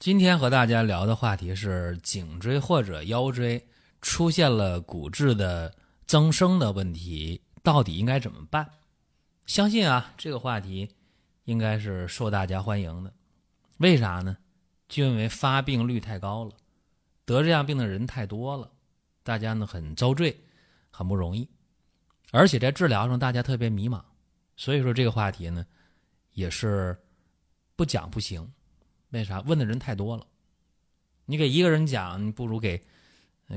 今天和大家聊的话题是颈椎或者腰椎出现了骨质的增生的问题，到底应该怎么办？相信啊，这个话题应该是受大家欢迎的。为啥呢？就因为发病率太高了，得这样病的人太多了，大家呢很遭罪，很不容易，而且在治疗上大家特别迷茫，所以说这个话题呢也是不讲不行。为啥？问的人太多了，你给一个人讲，你不如给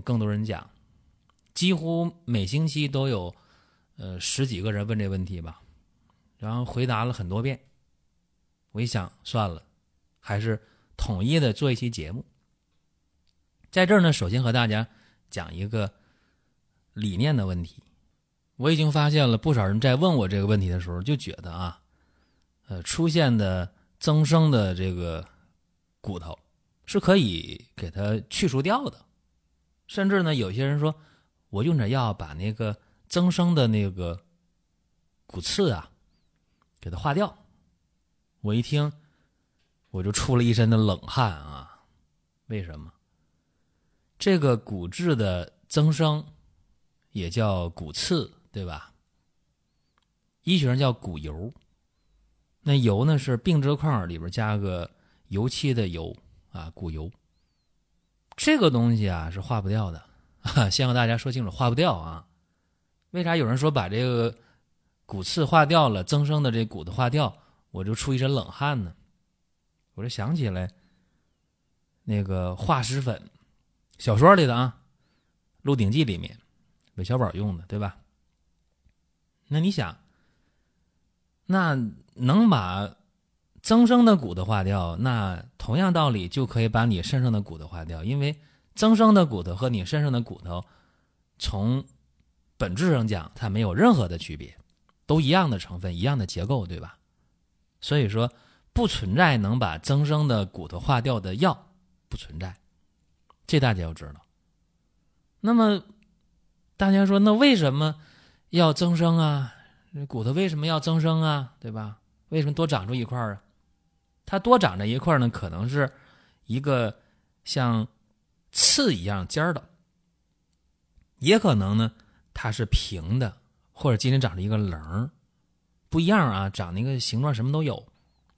更多人讲。几乎每星期都有呃十几个人问这问题吧，然后回答了很多遍。我一想，算了，还是统一的做一期节目。在这儿呢，首先和大家讲一个理念的问题。我已经发现了不少人在问我这个问题的时候，就觉得啊，呃，出现的增生的这个。骨头是可以给它去除掉的，甚至呢，有些人说我用点药把那个增生的那个骨刺啊给它化掉。我一听我就出了一身的冷汗啊！为什么？这个骨质的增生也叫骨刺，对吧？医学上叫骨疣。那疣呢是病字框里边加个。油漆的油啊，骨油，这个东西啊是化不掉的。先和大家说清楚，化不掉啊。为啥有人说把这个骨刺化掉了，增生的这骨头化掉，我就出一身冷汗呢？我就想起来那个化石粉，小说里的啊，《鹿鼎记》里面韦小宝用的，对吧？那你想，那能把？增生的骨头化掉，那同样道理就可以把你身上的骨头化掉，因为增生的骨头和你身上的骨头，从本质上讲，它没有任何的区别，都一样的成分，一样的结构，对吧？所以说不存在能把增生的骨头化掉的药，不存在，这大家要知道。那么大家说，那为什么要增生啊？骨头为什么要增生啊？对吧？为什么多长出一块啊？它多长着一块呢，可能是一个像刺一样尖的，也可能呢它是平的，或者今天长着一个棱不一样啊，长那个形状什么都有。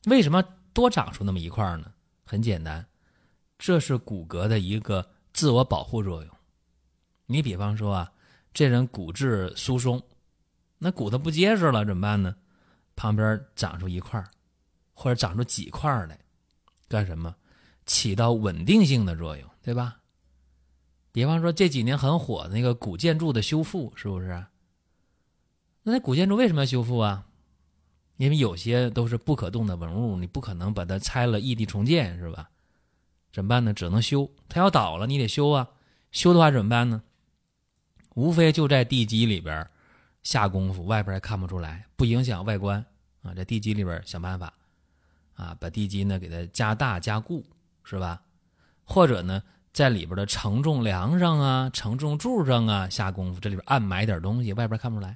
为什么多长出那么一块呢？很简单，这是骨骼的一个自我保护作用。你比方说啊，这人骨质疏松，那骨头不结实了怎么办呢？旁边长出一块或者长出几块来，干什么？起到稳定性的作用，对吧？比方说这几年很火的那个古建筑的修复，是不是？那那古建筑为什么要修复啊？因为有些都是不可动的文物，你不可能把它拆了异地重建，是吧？怎么办呢？只能修。它要倒了，你得修啊。修的话怎么办呢？无非就在地基里边下功夫，外边还看不出来，不影响外观啊。在地基里边想办法。啊，把地基呢给它加大加固，是吧？或者呢，在里边的承重梁上啊、承重柱上啊下功夫，这里边暗埋点东西，外边看不出来。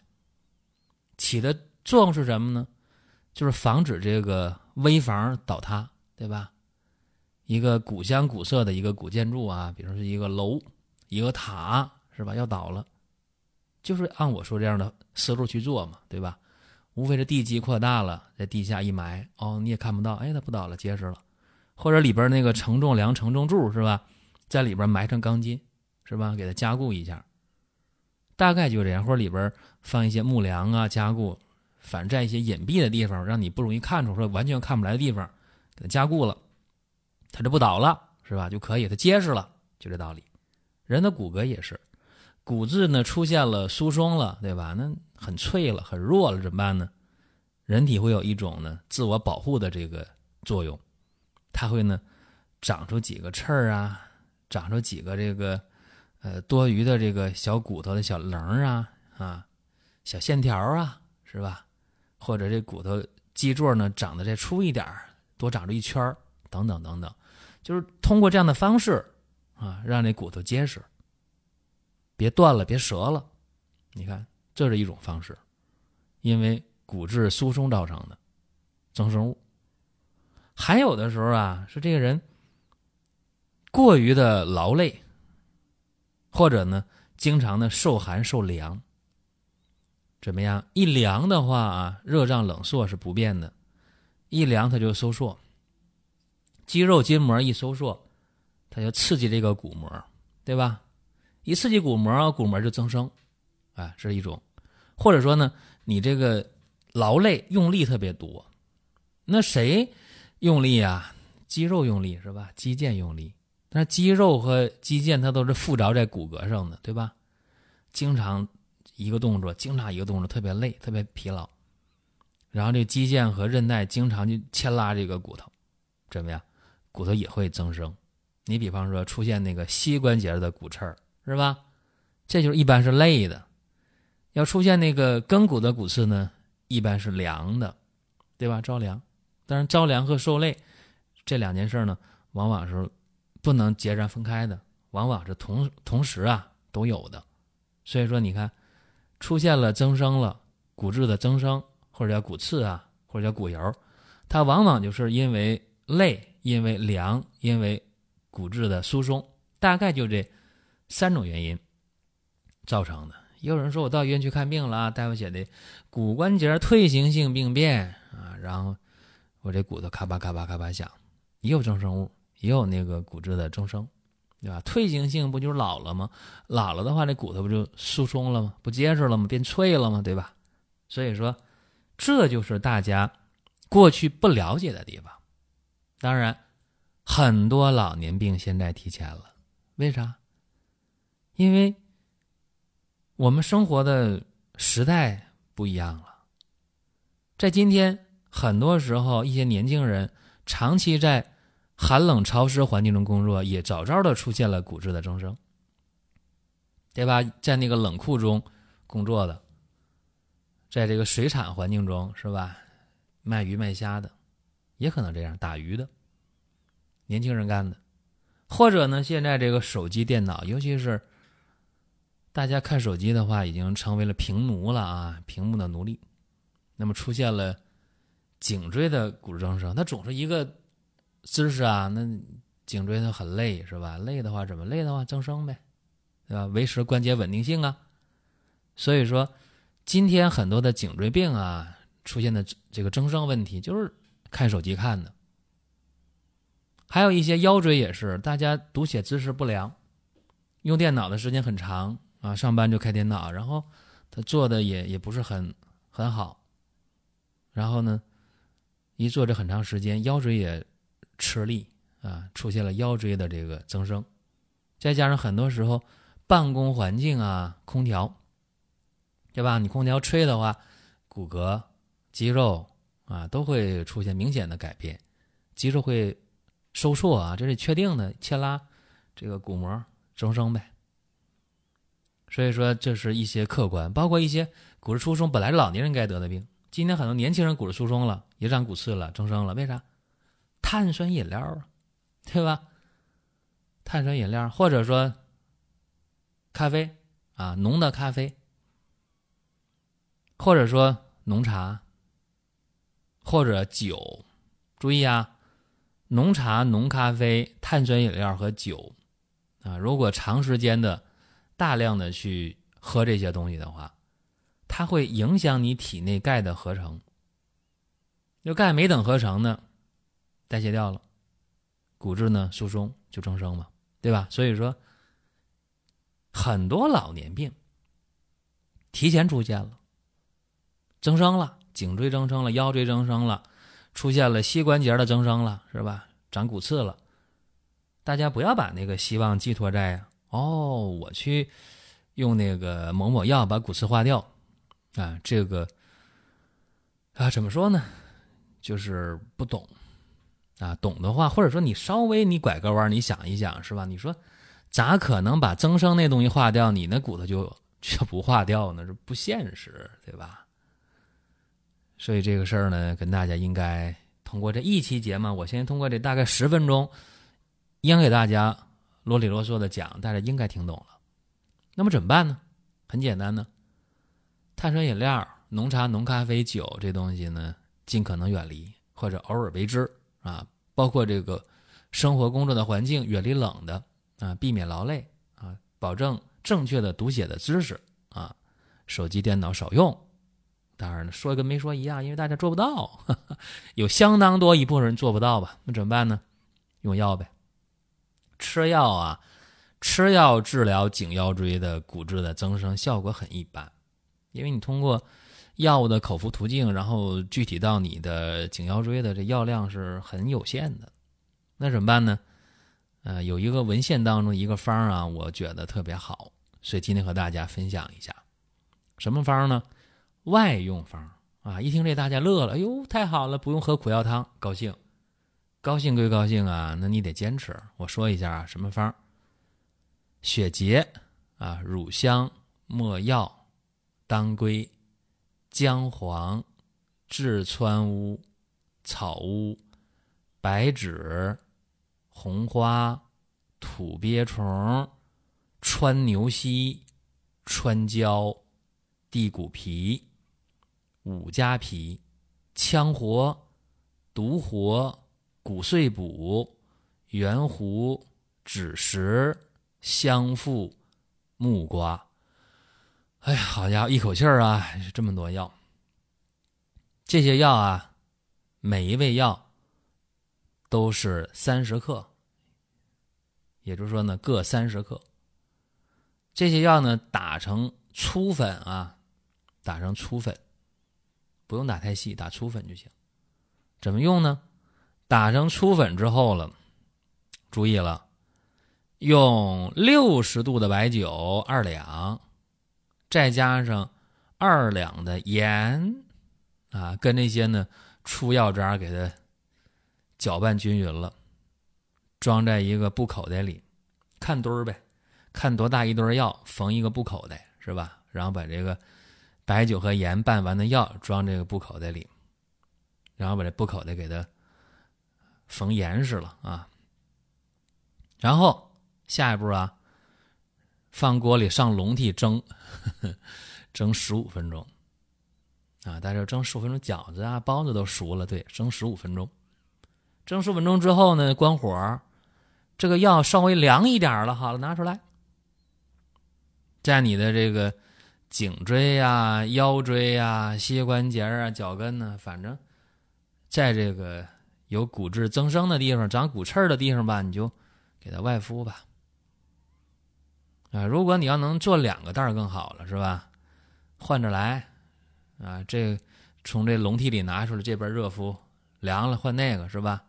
起的作用是什么呢？就是防止这个危房倒塌，对吧？一个古香古色的一个古建筑啊，比如说是一个楼、一个塔，是吧？要倒了，就是按我说这样的思路去做嘛，对吧？无非是地基扩大了，在地下一埋，哦，你也看不到，哎，它不倒了，结实了。或者里边那个承重梁、承重柱是吧，在里边埋上钢筋，是吧？给它加固一下，大概就这样。或者里边放一些木梁啊，加固，反正在一些隐蔽的地方，让你不容易看出，说完全看不来的地方，给它加固了，它就不倒了，是吧？就可以，它结实了，就这道理。人的骨骼也是。骨质呢出现了疏松了，对吧？那很脆了，很弱了，怎么办呢？人体会有一种呢自我保护的这个作用，它会呢长出几个刺儿啊，长出几个这个呃多余的这个小骨头的小棱啊啊，小线条啊，是吧？或者这骨头基座呢长得再粗一点多长出一圈等等等等，就是通过这样的方式啊，让这骨头结实，别断了，别折了。你看，这是一种方式，因为骨质疏松造成的增生物。还有的时候啊，是这个人过于的劳累，或者呢，经常的受寒受凉。怎么样？一凉的话啊，热胀冷缩是不变的，一凉它就收缩。肌肉筋膜一收缩，它就刺激这个骨膜，对吧？一刺激骨膜，骨膜就增生，啊，这是一种。或者说呢，你这个劳累用力特别多，那谁用力啊？肌肉用力是吧？肌腱用力，但是肌肉和肌腱它都是附着在骨骼上的，对吧？经常。一个动作，经常一个动作，特别累，特别疲劳，然后这肌腱和韧带经常就牵拉这个骨头，怎么样？骨头也会增生。你比方说出现那个膝关节的骨刺儿，是吧？这就是一般是累的。要出现那个跟骨的骨刺呢，一般是凉的，对吧？着凉。但是着凉和受累这两件事呢，往往是不能截然分开的，往往是同同时啊都有的。所以说，你看。出现了增生了，骨质的增生或者叫骨刺啊，或者叫骨疣，它往往就是因为累、因为凉、因为骨质的疏松，大概就这三种原因造成的。也有人说我到医院去看病了啊，大夫写的骨关节退行性病变啊，然后我这骨头咔吧咔吧咔吧响，也有增生物，也有那个骨质的增生。对吧？退行性不就是老了吗？老了的话，这骨头不就疏松了吗？不结实了吗？变脆了吗？对吧？所以说，这就是大家过去不了解的地方。当然，很多老年病现在提前了，为啥？因为我们生活的时代不一样了。在今天，很多时候，一些年轻人长期在。寒冷潮湿环境中工作，也早早的出现了骨质的增生，对吧？在那个冷库中工作的，在这个水产环境中，是吧？卖鱼卖虾的，也可能这样打鱼的，年轻人干的，或者呢，现在这个手机、电脑，尤其是大家看手机的话，已经成为了屏奴了啊，屏幕的奴隶。那么出现了颈椎的骨质增生，它总是一个。姿势啊，那颈椎它很累是吧？累的话怎么累的话增生呗，对吧？维持关节稳定性啊。所以说，今天很多的颈椎病啊出现的这个增生问题，就是看手机看的。还有一些腰椎也是，大家读写姿势不良，用电脑的时间很长啊，上班就开电脑，然后他做的也也不是很很好，然后呢，一坐着很长时间，腰椎也。吃力啊，出现了腰椎的这个增生，再加上很多时候办公环境啊，空调，对吧？你空调吹的话，骨骼、肌肉啊都会出现明显的改变，肌肉会收缩啊，这是确定的，牵拉这个骨膜增生呗。所以说，这是一些客观，包括一些骨质疏松本来老年人该得的病，今天很多年轻人骨质疏松了，也长骨刺了，增生了，为啥？碳酸饮料啊，对吧？碳酸饮料，或者说咖啡啊，浓的咖啡，或者说浓茶，或者酒。注意啊，浓茶、浓咖啡、碳酸饮料和酒啊，如果长时间的、大量的去喝这些东西的话，它会影响你体内钙的合成。就钙没等合成呢。代谢掉了，骨质呢疏松就增生嘛，对吧？所以说，很多老年病提前出现了，增生了，颈椎增生了，腰椎增生了，出现了膝关节的增生了，是吧？长骨刺了，大家不要把那个希望寄托在哦，我去用那个某某药把骨刺化掉啊，这个啊怎么说呢？就是不懂。啊，懂的话，或者说你稍微你拐个弯，你想一想，是吧？你说咋可能把增生那东西化掉，你那骨头就就不化掉呢？这不现实，对吧？所以这个事儿呢，跟大家应该通过这一期节目，我先通过这大概十分钟，应给大家啰里啰嗦的讲，大家应该听懂了。那么怎么办呢？很简单呢，碳酸饮料、浓茶、浓咖啡、酒这东西呢，尽可能远离，或者偶尔为之。啊，包括这个生活工作的环境，远离冷的啊，避免劳累啊，保证正确的读写的知识啊，手机电脑少用。当然了，说跟没说一样，因为大家做不到，有相当多一部分人做不到吧？那怎么办呢？用药呗，吃药啊，吃药治疗颈腰椎的骨质的增生效果很一般，因为你通过。药物的口服途径，然后具体到你的颈腰椎的这药量是很有限的，那怎么办呢？呃，有一个文献当中一个方啊，我觉得特别好，所以今天和大家分享一下，什么方呢？外用方啊！一听这大家乐了，哎呦，太好了，不用喝苦药汤，高兴，高兴归高兴啊，那你得坚持。我说一下啊，什么方？血竭啊，乳香、没药、当归。姜黄、炙川乌、草乌、白芷、红花、土鳖虫、川牛膝、川椒、地骨皮、五加皮、羌活、独活、骨碎补、圆胡、枳实、香附、木瓜。哎呀，好家伙，一口气儿啊，这么多药。这些药啊，每一味药都是三十克，也就是说呢，各三十克。这些药呢，打成粗粉啊，打成粗粉，不用打太细，打粗粉就行。怎么用呢？打成粗粉之后了，注意了，用六十度的白酒二两。再加上二两的盐啊，跟那些呢出药渣给它搅拌均匀了，装在一个布口袋里，看堆儿呗，看多大一堆药，缝一个布口袋是吧？然后把这个白酒和盐拌完的药装这个布口袋里，然后把这布口袋给它缝严实了啊。然后下一步啊。放锅里上笼屉蒸，蒸十五分钟，啊，大家蒸十五分钟，饺子啊、包子都熟了。对，蒸十五分钟，蒸十五分钟之后呢，关火，这个药稍微凉一点了，好了，拿出来，在你的这个颈椎呀、腰椎呀、膝关节啊、脚跟呢，反正在这个有骨质增生的地方、长骨刺的地方吧，你就给它外敷吧。啊，如果你要能做两个袋儿更好了，是吧？换着来，啊，这从这笼屉里拿出来，这边热敷，凉了换那个，是吧？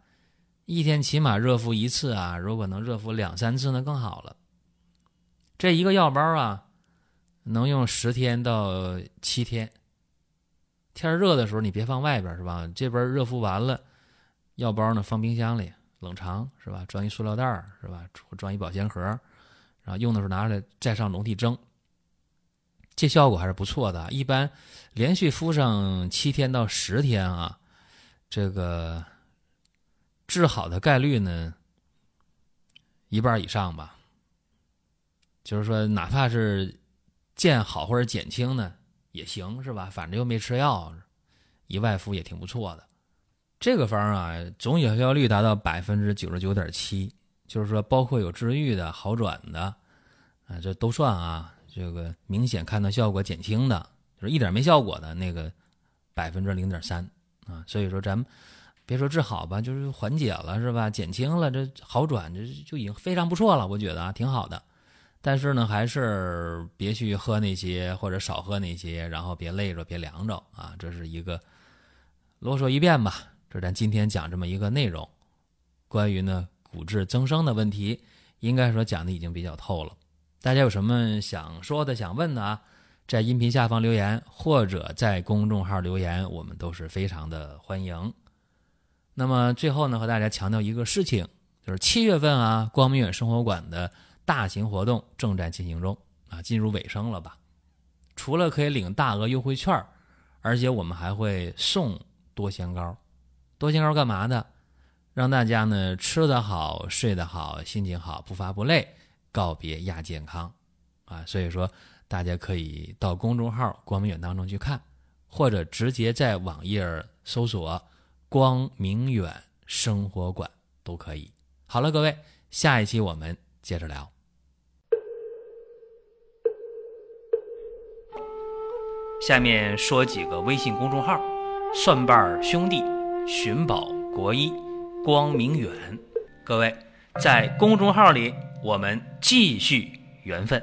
一天起码热敷一次啊，如果能热敷两三次，那更好了。这一个药包啊，能用十天到七天。天热的时候你别放外边，是吧？这边热敷完了，药包呢放冰箱里冷藏，是吧？装一塑料袋，是吧？装一保鲜盒。然后用的时候拿出来再上笼屉蒸，这效果还是不错的。一般连续敷上七天到十天啊，这个治好的概率呢一半以上吧。就是说，哪怕是见好或者减轻呢也行，是吧？反正又没吃药，一外敷也挺不错的。这个方啊，总有效率达到百分之九十九点七。就是说，包括有治愈的好转的，啊，这都算啊。这个明显看到效果减轻的，就是一点没效果的那个，百分之零点三啊。所以说，咱们别说治好吧，就是缓解了是吧？减轻了，这好转这就已经非常不错了，我觉得啊，挺好的。但是呢，还是别去喝那些，或者少喝那些，然后别累着，别凉着啊。这是一个啰嗦一遍吧。这咱今天讲这么一个内容，关于呢。骨质增生的问题，应该说讲的已经比较透了。大家有什么想说的、想问的啊？在音频下方留言，或者在公众号留言，我们都是非常的欢迎。那么最后呢，和大家强调一个事情，就是七月份啊，光明远生活馆的大型活动正在进行中啊，进入尾声了吧？除了可以领大额优惠券，而且我们还会送多仙膏。多仙膏干嘛的？让大家呢吃得好、睡得好、心情好、不乏不累，告别亚健康啊！所以说，大家可以到公众号“光明远”当中去看，或者直接在网页搜索“光明远生活馆”都可以。好了，各位，下一期我们接着聊。下面说几个微信公众号：蒜瓣兄弟、寻宝国医、光明远。各位在公众号里，我们继续缘分。